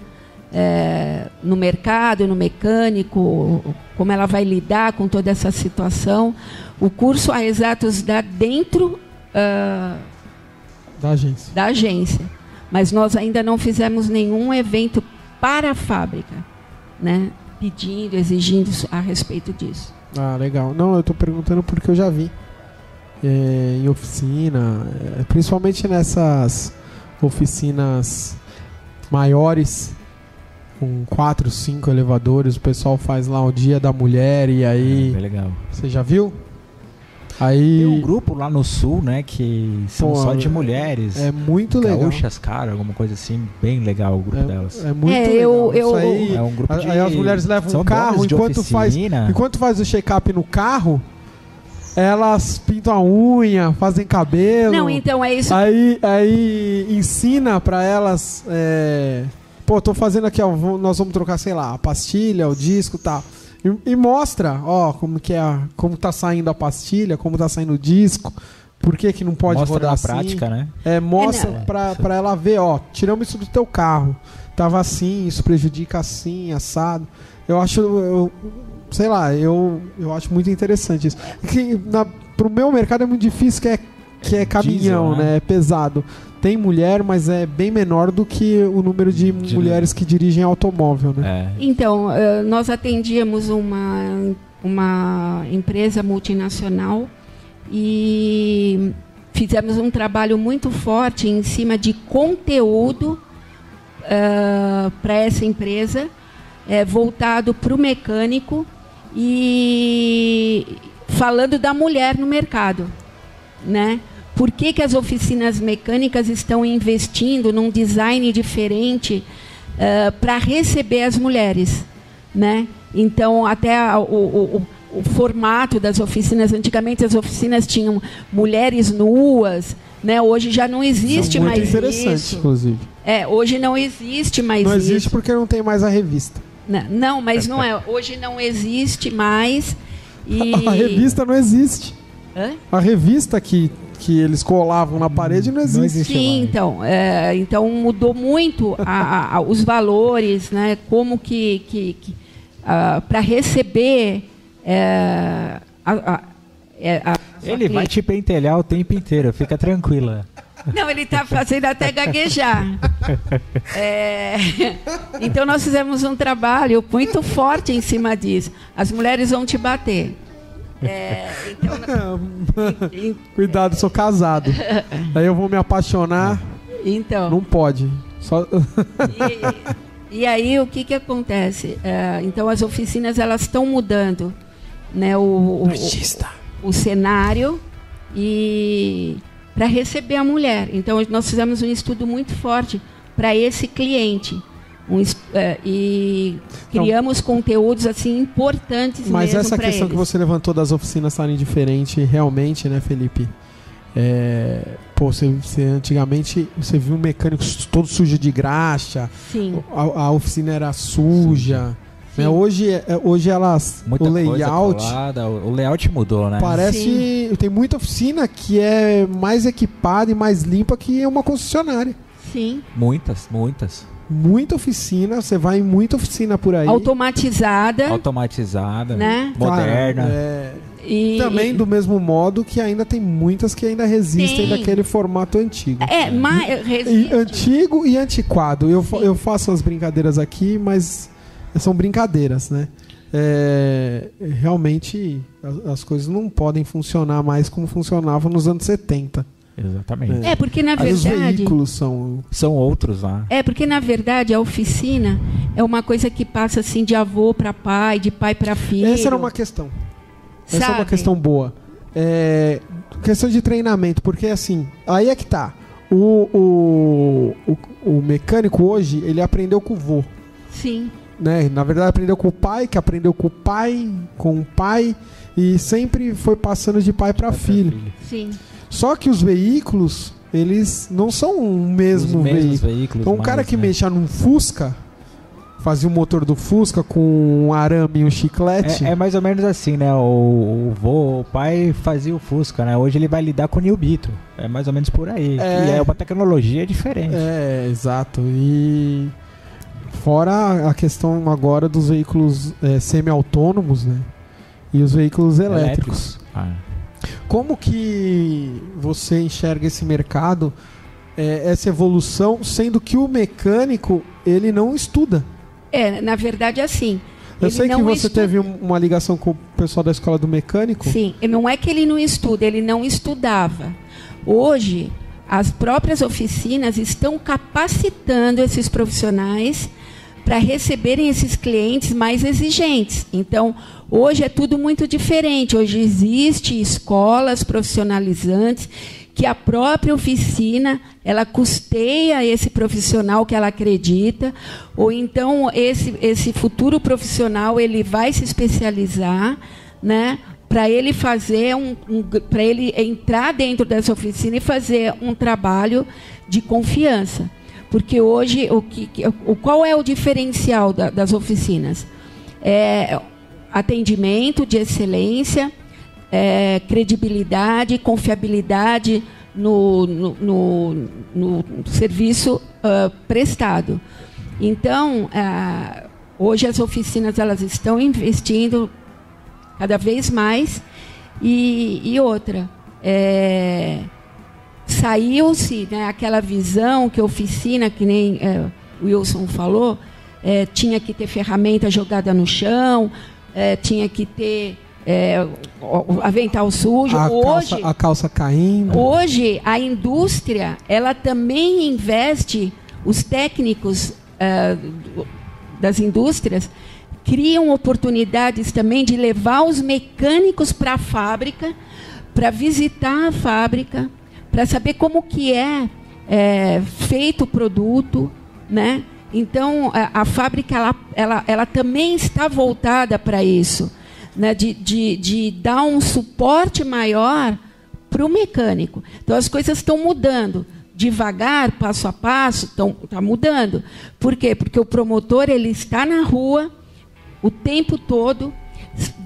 é, no mercado, no mecânico, como ela vai lidar com toda essa situação. O curso a Exatos dá dentro ah, Da agência. da agência, mas nós ainda não fizemos nenhum evento para a fábrica, né? Pedindo, exigindo a respeito disso. Ah, legal. Não, eu tô perguntando porque eu já vi. É, em oficina, é, principalmente nessas oficinas maiores, com quatro, cinco elevadores, o pessoal faz lá o dia da mulher e É, aí. bem legal. Você já viu? Tem Aí um grupo lá no sul, né, que são Pô, só de mulheres. é muito legal. Gaúchas, cara, alguma coisa assim, bem legal o grupo delas. É, é muito É, legal. eu- eu- Isso aí, É um grupo de... aí as mulheres levam são um carro enquanto faz. Enquanto faz o check-up no carro, elas pintam a unha, fazem cabelo. Não, então é isso. Aí, aí ensina pra elas. é, Pô, tô fazendo aqui, ó. Nós vamos trocar, sei lá, a pastilha, o disco e tal. E, e mostra, ó, como que é, a- como tá saindo a pastilha, como tá saindo o disco, por que que não pode Mostra rodar na assim. prática, né? É, mostra É, pra, pra ela ver, ó, tiramos isso do teu carro. Tava assim, isso prejudica assim, assado. Eu acho, eu, sei lá, eu, eu acho muito interessante isso. Que na, pro meu mercado é muito difícil, que é, que é caminhão, Diesel, né? né? É pesado. Tem mulher, mas é bem menor do que o número de, De- mulheres que dirigem automóvel, né? É. Então, eh, nós atendíamos uma, uma empresa multinacional e fizemos um trabalho muito forte em cima de conteúdo para essa empresa, eh, voltado para o mecânico e falando da mulher no mercado, né? Por que, que as oficinas mecânicas estão investindo num design diferente uh, para receber as mulheres, né? Então até a, o, o, o, formato das oficinas, antigamente as oficinas tinham mulheres nuas, né? Hoje já não existe muito mais interessante, isso. inclusive. É, hoje não existe mais não isso. Não existe porque não tem mais a revista. Não, não, mas não é. Hoje não existe mais. E... [LAUGHS] A revista não existe. Hã? A revista que, que eles colavam na parede não existe. Não existe Sim, mais. então, é, então mudou muito a, a, os valores, né? Como que, que, que uh, para receber é, a, é, ele vai te pentelhar o tempo inteiro, fica tranquila. Não, ele está fazendo até gaguejar. [LAUGHS] É, então nós fizemos um trabalho muito forte em cima disso. As mulheres vão te bater. É, então, [LAUGHS] Cuidado, sou casado. [LAUGHS] Aí eu vou me apaixonar. Então. Não pode. Só... e, e, aí o que que acontece? É, então as oficinas elas estão mudando, né? O, o, o, o cenário e para receber a mulher. Então nós fizemos um estudo muito forte para esse cliente. Um, é, e criamos então, conteúdos assim importantes mas essa questão eles. que você levantou das oficinas estarem diferentes realmente né Felipe é, pô, você, você, antigamente você viu um mecânico todo sujo de graxa Sim. A, a oficina era suja né? Hoje, é, hoje elas. Muita o layout. Colada, o layout mudou, né? Parece. Sim. Tem muita oficina que é mais equipada e mais limpa que uma concessionária. Sim. Muitas, muitas muita oficina, você vai em muita oficina por aí. Automatizada. Automatizada, né? moderna. Cara, é... E, também e... do mesmo modo que ainda tem muitas que ainda resistem Sim. daquele formato antigo. É, mas e, antigo e antiquado. Eu, eu faço as brincadeiras aqui, mas são brincadeiras, né? É, realmente as, as coisas não podem funcionar mais como funcionavam nos anos 70. Exatamente. É, porque na verdade. Aí os veículos são. São outros lá. É, porque na verdade a oficina é uma coisa que passa assim de avô para pai, de pai para filho. Essa era uma questão. Essa Sabe? é uma questão boa. É, questão de treinamento, porque assim, aí é que tá. O, o, o, o mecânico hoje, ele aprendeu com o vô. Sim. Né? Na verdade, aprendeu com o pai, que aprendeu com o pai, com o pai, e sempre foi passando de pai para filho. filho. Sim. Só que os veículos, eles não são o mesmo os veículo. veículos. Então, um mais, cara que né? mexa num Fusca, fazia o motor do Fusca com um arame e um chiclete. É, é, mais ou menos assim, né? O, o vô, o pai fazia o Fusca, né? Hoje ele vai lidar com o New Beetle. É mais ou menos por aí. É, e é uma tecnologia diferente. É, exato. E fora a questão agora dos veículos é, semi-autônomos, né? E os veículos elétricos. elétricos. Ah. Como que você enxerga esse mercado, é, essa evolução, sendo que o mecânico ele não estuda? É, na verdade, é assim. Eu sei que você estuda. teve uma ligação com o pessoal da escola do mecânico. Sim, não é que ele não estuda, ele não estudava. Hoje, as próprias oficinas estão capacitando esses profissionais para receberem esses clientes mais exigentes. Então, hoje é tudo muito diferente. Hoje existe escolas profissionalizantes que a própria oficina ela custeia esse profissional que ela acredita, ou então esse, esse futuro profissional ele vai se especializar, né? Para ele fazer um, um para ele entrar dentro dessa oficina e fazer um trabalho de confiança. Porque hoje, o que, o, qual é o diferencial da, das oficinas? É atendimento de excelência, é, credibilidade, confiabilidade no, no, no, no serviço uh, prestado. Então, uh, hoje as oficinas elas estão investindo cada vez mais e, e outra. É, saiu-se né, aquela visão que oficina, que nem é, Wilson falou, é, tinha que ter ferramenta jogada no chão, é, tinha que ter é, avental sujo. A, hoje, calça, a calça caindo. Hoje, a indústria, ela também investe, os técnicos é, das indústrias criam oportunidades também de levar os mecânicos para a fábrica, para visitar a fábrica, para saber como que é, é, feito o produto, né? Então, a, a fábrica ela, ela, ela também está voltada para isso, né? de, de, de dar um suporte maior para o mecânico. Então, as coisas estão mudando devagar, passo a passo, está mudando. Por quê? Porque o promotor ele está na rua o tempo todo,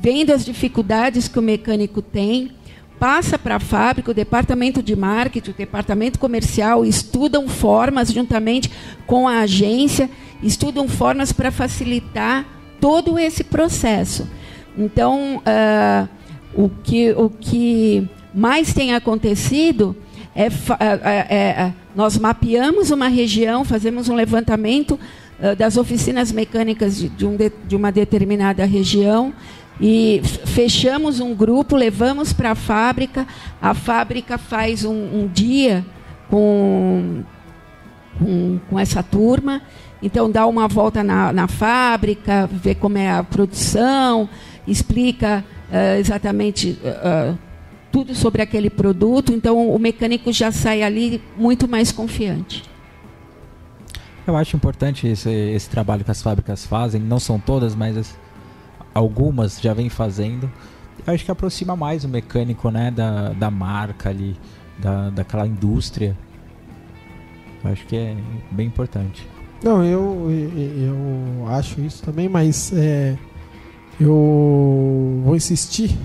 vendo as dificuldades que o mecânico tem, passa para a fábrica, o departamento de marketing, o departamento comercial estudam formas, juntamente com a agência, estudam formas para facilitar todo esse processo. Então, uh, o, que, o que mais tem acontecido é, é, é, é, nós mapeamos uma região, fazemos um levantamento uh, das oficinas mecânicas de, de, um de, de uma determinada região e fechamos um grupo, levamos para a fábrica, a fábrica faz um, um dia com, com, com, essa turma, então dá uma volta na, na fábrica, vê como é a produção, explica uh, exatamente uh, tudo sobre aquele produto, então o mecânico já sai ali muito mais confiante. Eu acho importante esse, esse trabalho que as fábricas fazem, não são todas, mas as, algumas já vem fazendo. Eu acho que aproxima mais o mecânico, né, da, da marca ali, da, daquela indústria. Eu acho que é bem importante. Não, eu, eu acho isso também, mas é, eu vou insistir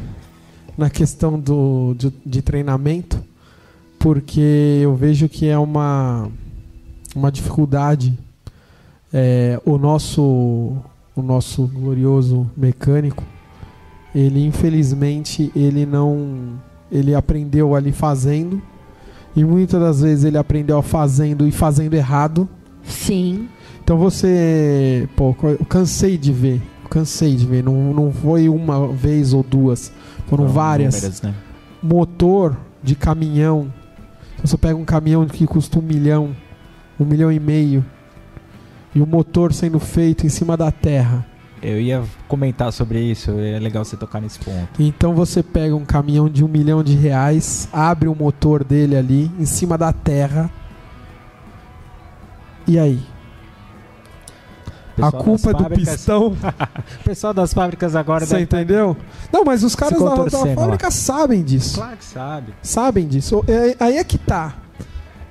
na questão do, de, de treinamento, porque eu vejo que é uma, uma dificuldade é, o nosso o nosso glorioso mecânico, ele infelizmente ele não ele aprendeu ali fazendo e muitas das vezes ele aprendeu fazendo e fazendo errado. Sim. Então você, pô, eu cansei de ver, cansei de ver, não, não foi uma vez ou duas, foram Não, várias. Números, né? Motor de caminhão. Você pega um caminhão que custa um milhão, um milhão e meio, e o motor sendo feito em cima da terra. Eu ia comentar sobre isso, é legal você tocar nesse ponto. Então você pega um caminhão de um milhão de reais, abre o motor dele ali, em cima da terra. E aí? a culpa é do pistão. o [LAUGHS] pessoal das fábricas agora. Você entendeu? Não, mas os caras da, da fábrica sabem disso. Claro que sabe. Sabem disso. É, aí é que tá.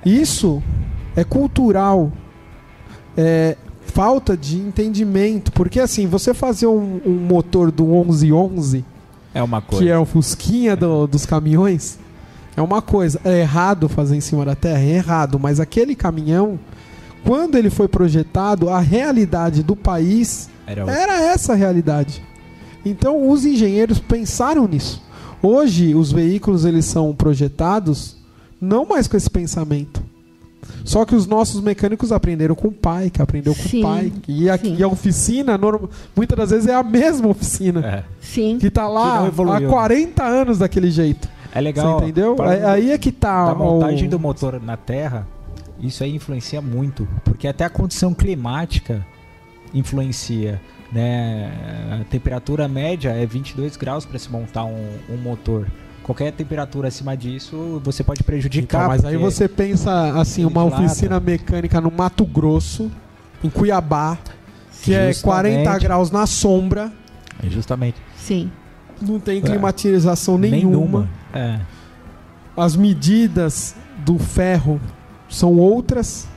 Isso é cultural. É, falta de entendimento. Porque assim, você fazer um, um motor do 1111, é uma coisa. que é o Fusquinha do, dos caminhões, é uma coisa. É errado fazer em cima da terra? É errado. Mas aquele caminhão, quando ele foi projetado, a realidade do país era, era essa realidade. Então os engenheiros pensaram nisso. Hoje os veículos eles são projetados não mais com esse pensamento. Só que os nossos mecânicos aprenderam com o pai, que aprendeu com sim, o pai. E a, e a oficina, muitas das vezes, é a mesma oficina. É. Sim. Que está lá que há 40 anos daquele jeito. É legal. Você entendeu? Aí é que tá. A montagem o... do motor na Terra, isso aí influencia muito. Porque até a condição climática influencia. Né? A temperatura média é 22 graus para se montar um, um motor qualquer temperatura acima disso você pode prejudicar. Então, mas aí você pensa assim, uma oficina mecânica no Mato Grosso, em Cuiabá, que é Justamente. é 40 graus na sombra. É justamente. Sim. Não tem climatização é. nenhuma. nenhuma. É. As medidas do ferro são outras.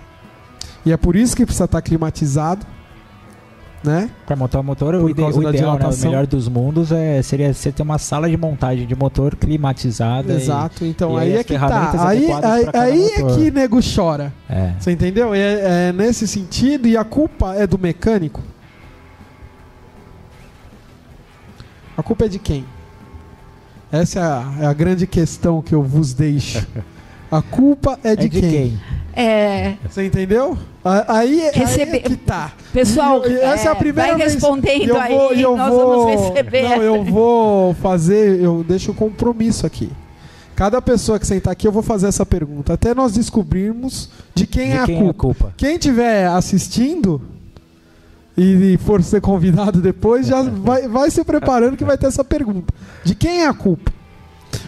E é por isso que precisa estar climatizado né? Para montar o motor, o, ide o ideal, né? o melhor dos mundos é, seria você ter uma sala de montagem de motor climatizada. Exato, e, então e aí, aí é que tá. Aí, aí, aí é que nego chora. É. Você entendeu? É, é nesse sentido, e a culpa é do mecânico. A culpa é de quem? Essa é a, é a grande questão que eu vos deixo. [LAUGHS] A culpa é de, é de quem? quem? É... Você entendeu? Aí, Receber... aí é que tá. Pessoal, essa é, é a primeira vai respondendo eu vou, aí, eu nós vou... vamos receber. Não, eu vou fazer, eu deixo um compromisso aqui. Cada pessoa que sentar aqui, eu vou fazer essa pergunta, até nós descobrirmos de quem, de é, quem a é, a culpa. Quem estiver assistindo e for ser convidado depois, já [LAUGHS] vai, vai se preparando que vai ter essa pergunta. De quem é a culpa?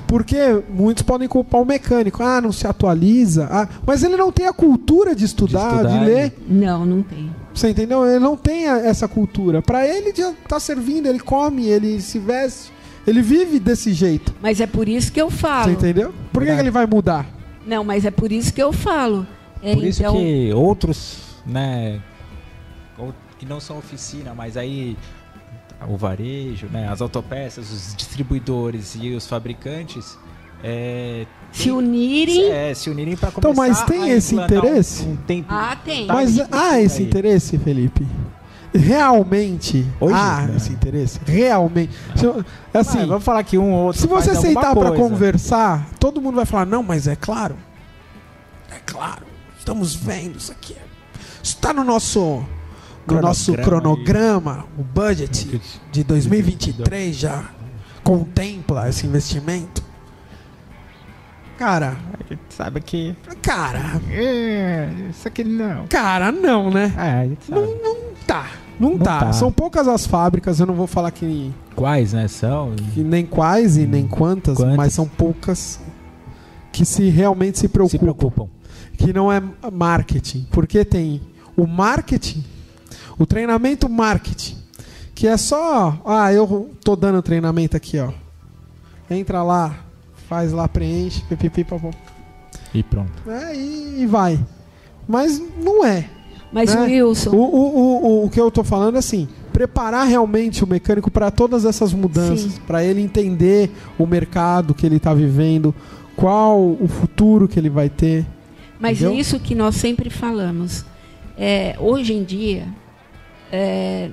Porque muitos podem culpar o mecânico. Ah, não se atualiza. Ah, mas ele não tem a cultura de estudar, de, estudar, de ler. Não, não tem. Você entendeu? Ele não tem a- essa cultura. Pra ele já tá servindo, ele come, ele se veste, ele vive desse jeito. Mas é por isso que eu Você falo. entendeu? Por que, que ele vai mudar? Não, mas é por isso que eu falo. É, Por isso então, que outros, né, que não são oficina, mas aí o varejo, né, as autopeças, os distribuidores e os fabricantes é, se tem- unirem. é, se unirem para começar Então, mas tem a esse implantar um- interesse? Um, tempo Ah, tem. Tá Mas há esse aí. interesse, Felipe? Realmente Hoje, há né? esse interesse? Realmente. Eu- Assim, Ah, vamos falar que um ou outro se você pra coisa. conversar, todo mundo vai falar: não, mas é claro. É claro. Estamos vendo isso aqui. Isso está no nosso, no Cronograma nosso cronograma, o budget de 2023 já contempla esse investimento. Cara, A gente sabe que cara, é, isso aqui não. cara, não, né? É, a gente sabe. Não, não tá. Não, Não tá. tá. São poucas as fábricas, eu não vou falar que, Quais, né, são? que nem quais e nem quantas, Quantas? mas são poucas que se realmente se preocupam. Se preocupam. Que não é marketing. Porque tem o marketing, o treinamento marketing, que é só, ah, eu tô dando treinamento aqui, ó. Entra lá, faz lá, preenche, pipipi, papô. E pronto. É, e, e vai. Mas não é. Mas, né? Wilson, O, o, o, o, que eu tô falando é assim, preparar realmente o mecânico para todas essas mudanças, para ele entender o mercado que ele está vivendo, qual o futuro que ele vai ter. Mas Entendeu? isso que nós sempre falamos. É, hoje em dia, é,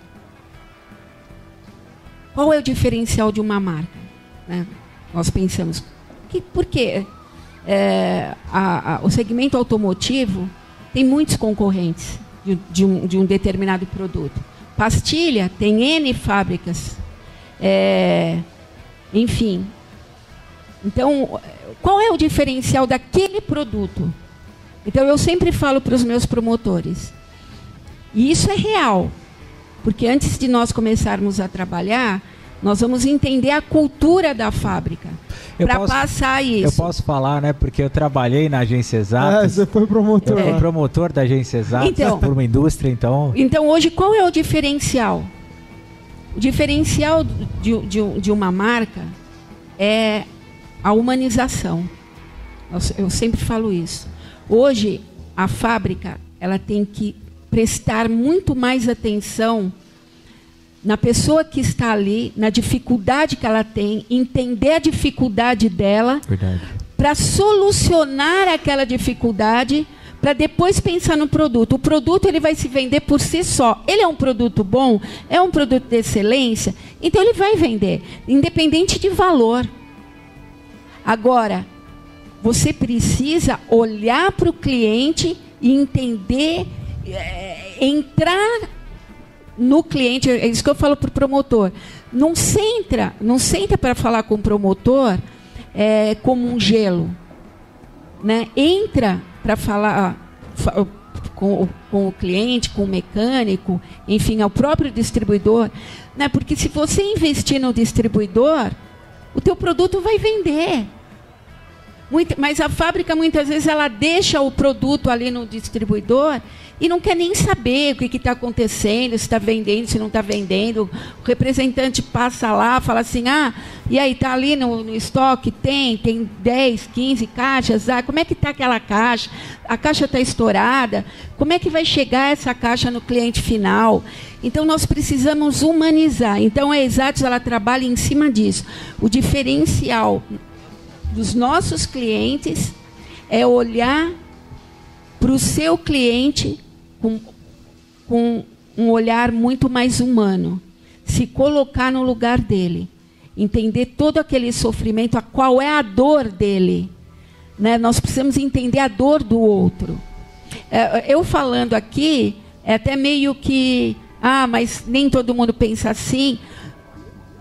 qual é o diferencial de uma marca? né? Nós pensamos, que, por quê? É, a- a- o segmento automotivo tem muitos concorrentes de, de um, de um determinado produto. Pastilha tem N fábricas. É, enfim. Então, qual é o diferencial daquele produto? Então eu sempre falo para os meus promotores, e isso é real, porque antes de nós começarmos a trabalhar, nós vamos entender a cultura da fábrica para passar isso. eu posso falar, né? Porque eu trabalhei na agência Exatos. É, você foi promotor. Eu fui lá. promotor da agência Exatos Então. por uma indústria, então. Então hoje qual é o diferencial? O diferencial de, de- de uma marca é a humanização. Eu, eu sempre falo isso. Hoje a fábrica ela tem que prestar muito mais atenção na pessoa que está ali, na dificuldade que ela tem, entender a dificuldade dela para solucionar aquela dificuldade, para depois pensar no produto. O produto ele vai se vender por si só. Ele é um produto bom, é um produto de excelência, então ele vai vender, independente de valor. Agora, você precisa olhar para o cliente e entender, eh, entrar no cliente, é isso que eu falo para o promotor. Não senta, não senta para falar com o promotor é, como um gelo. Né? Entra para falar fa- com, com o cliente, com o mecânico, enfim, ao próprio distribuidor. Né? Porque se você investir no distribuidor, o teu produto vai vender. Muita- mas a fábrica muitas vezes ela deixa o produto ali no distribuidor e não quer nem saber o que está acontecendo, se está vendendo, se não está vendendo. O representante passa lá, fala assim, ah, e aí está ali no, no estoque? Tem, tem 10, 15 caixas. Ah, como é que está aquela caixa? A caixa está estourada. Como é que vai chegar essa caixa no cliente final? Então nós precisamos humanizar. Então a Exatos ela trabalha em cima disso. O diferencial dos nossos clientes é olhar para o seu cliente com, com um olhar muito mais humano, se colocar no lugar dele, entender todo aquele sofrimento, a qual é a dor dele. Né? Nós precisamos entender a dor do outro. É, eu falando aqui, é até meio que, ah, mas nem todo mundo pensa assim.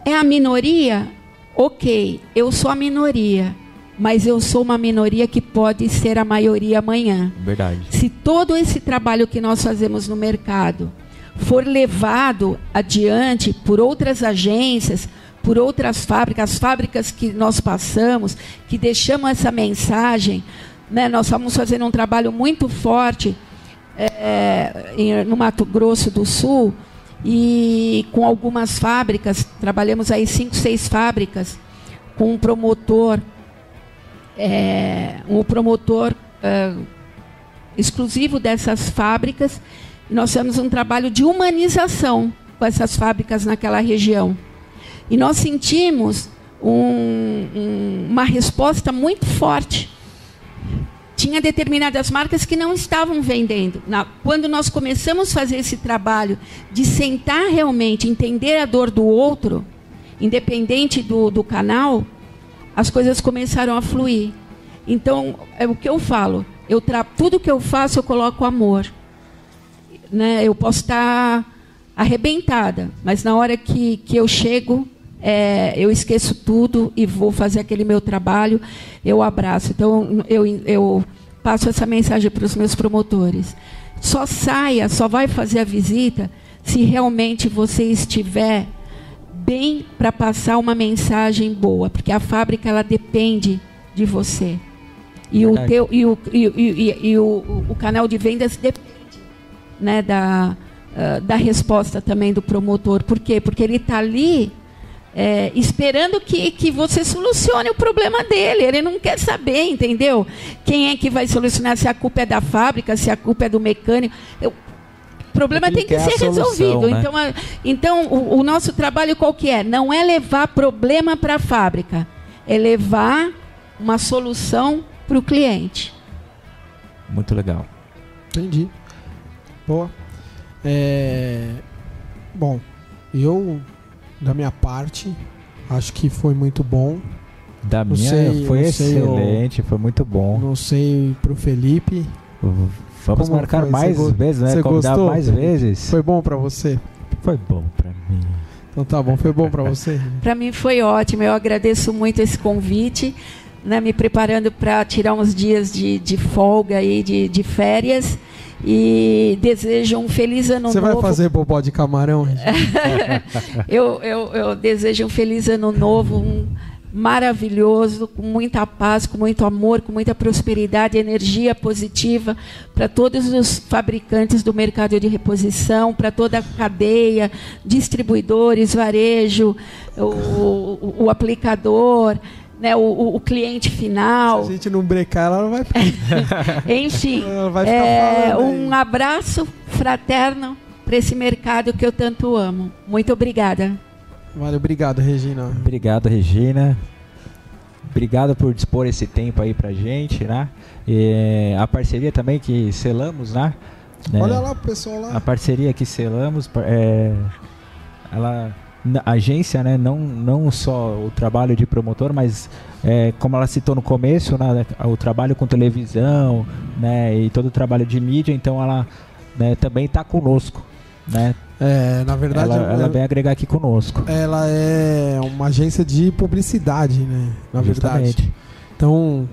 É a minoria? Ok, eu sou a minoria, mas eu sou uma minoria que pode ser a maioria amanhã. Verdade. Se todo esse trabalho que nós fazemos no mercado for levado adiante por outras agências, por outras fábricas, as fábricas que nós passamos, que deixamos essa mensagem, né? nós estamos fazendo um trabalho muito forte é, no Mato Grosso do Sul e com algumas fábricas, trabalhamos aí cinco, seis fábricas, com um promotor, é, um promotor é, exclusivo dessas fábricas. Nós fizemos um trabalho de humanização com essas fábricas naquela região. E nós sentimos um, um, uma resposta muito forte. Tinha determinadas marcas que não estavam vendendo. Na, quando nós começamos a fazer esse trabalho de sentar realmente, entender a dor do outro, independente do, do canal, as coisas começaram a fluir. Então, é o que eu falo. Eu tra... Tudo que eu faço, eu coloco amor. Né? Eu posso estar arrebentada, mas na hora que, que eu chego, é, eu esqueço tudo e vou fazer aquele meu trabalho, eu abraço. Então, eu, eu passo essa mensagem para os meus promotores. Só saia, só vai fazer a visita se realmente você estiver bem para passar uma mensagem boa, porque a fábrica ela depende de você. E, o, teu, e, o, e, e, e o, o, canal de vendas depende né, da, uh, da resposta também do promotor. Por quê? Porque ele está ali é, esperando que, que você solucione o problema dele. Ele não quer saber, entendeu? Quem é que vai solucionar, se a culpa é da fábrica, se a culpa é do mecânico. Eu, problema tem que ser solução, resolvido. Né? Então, a, então o, o, nosso trabalho qual que é? Não é levar problema para a fábrica, é levar uma solução para o cliente. Muito legal. Entendi. Boa. É... Bom, eu da minha parte, acho que foi muito bom. Da não minha sei, foi excelente, sei, foi muito bom. Não sei pro Felipe. Vamos Como marcar foi? mais vezes, né? Você Convidar gostou? mais vezes. Foi bom para você? Foi bom para mim. Então tá bom, foi bom para você? [LAUGHS] para mim foi ótimo. Eu agradeço muito esse convite, né? Me preparando para tirar uns dias de, de folga aí, de, de férias e desejo um feliz ano Você novo. Você vai fazer bobó de camarão? [LAUGHS] eu, eu, eu, desejo um feliz ano novo, um maravilhoso, com muita paz, com muito amor, com muita prosperidade, energia positiva para todos os fabricantes do mercado de reposição, para toda a cadeia, distribuidores, varejo, o, o, o aplicador né, o, o, cliente final. Se a gente não brecar, ela não vai [LAUGHS] Enfim, [LAUGHS] ela vai ficar é, um abraço fraterno para esse mercado que eu tanto amo. Muito obrigada. Vale, obrigado, Regina. Obrigado, Regina. Obrigado por dispor esse tempo aí pra gente, né? E a parceria também que selamos, né? Olha lá, pessoal lá. A parceria que selamos, é, ela agência, né, não, não só o trabalho de promotor, mas é, como ela citou no começo, né, o trabalho com televisão, né, e todo o trabalho de mídia, então ela né, também está conosco, né? É, na verdade, ela, ela, vem agregar aqui conosco. Ela é uma agência de publicidade, né? Na Justamente. verdade. Então,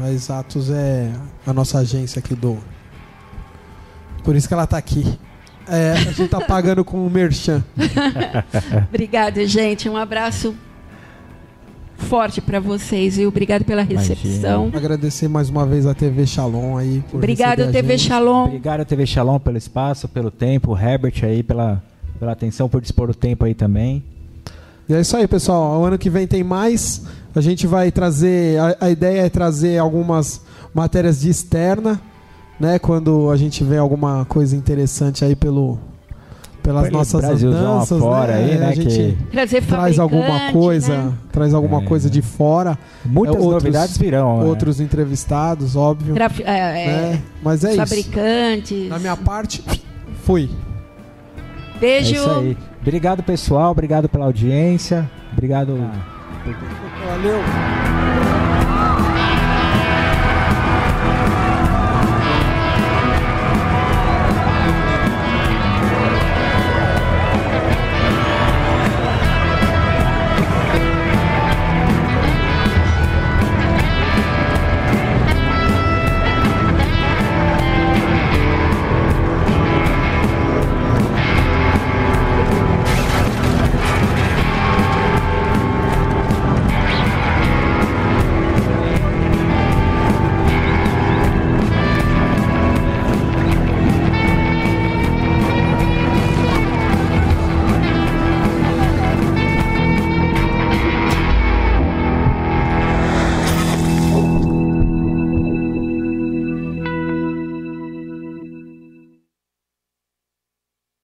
a Exatos é a nossa agência aqui do. Por isso que ela está aqui. É, a gente tá [LAUGHS] pagando com o Merchan. Obrigada, gente. Um abraço forte para vocês e obrigado pela recepção. Imagina. Agradecer mais uma vez a TV Shalom aí. Obrigado, TV Shalom. Obrigado, TV Shalom, pelo espaço, pelo tempo. O Herbert aí pela, pela atenção, por dispor o tempo aí também. E é isso aí, pessoal. O ano que vem tem mais. A gente vai trazer. A, a ideia é trazer algumas matérias de externa né? Quando a gente vê alguma coisa interessante aí pelo pelas Pelo nossas andanças, fora né? Aí, né? A gente que... traz alguma coisa, né? traz alguma é. coisa de fora. Muitas é, outros, novidades virão. Né? Outros é. entrevistados, óbvio. Graf... É, né? É, Mas é fabricantes. isso. Na minha parte, fui. Beijo. É isso aí. Obrigado, pessoal. Obrigado pela audiência. Obrigado. Valeu.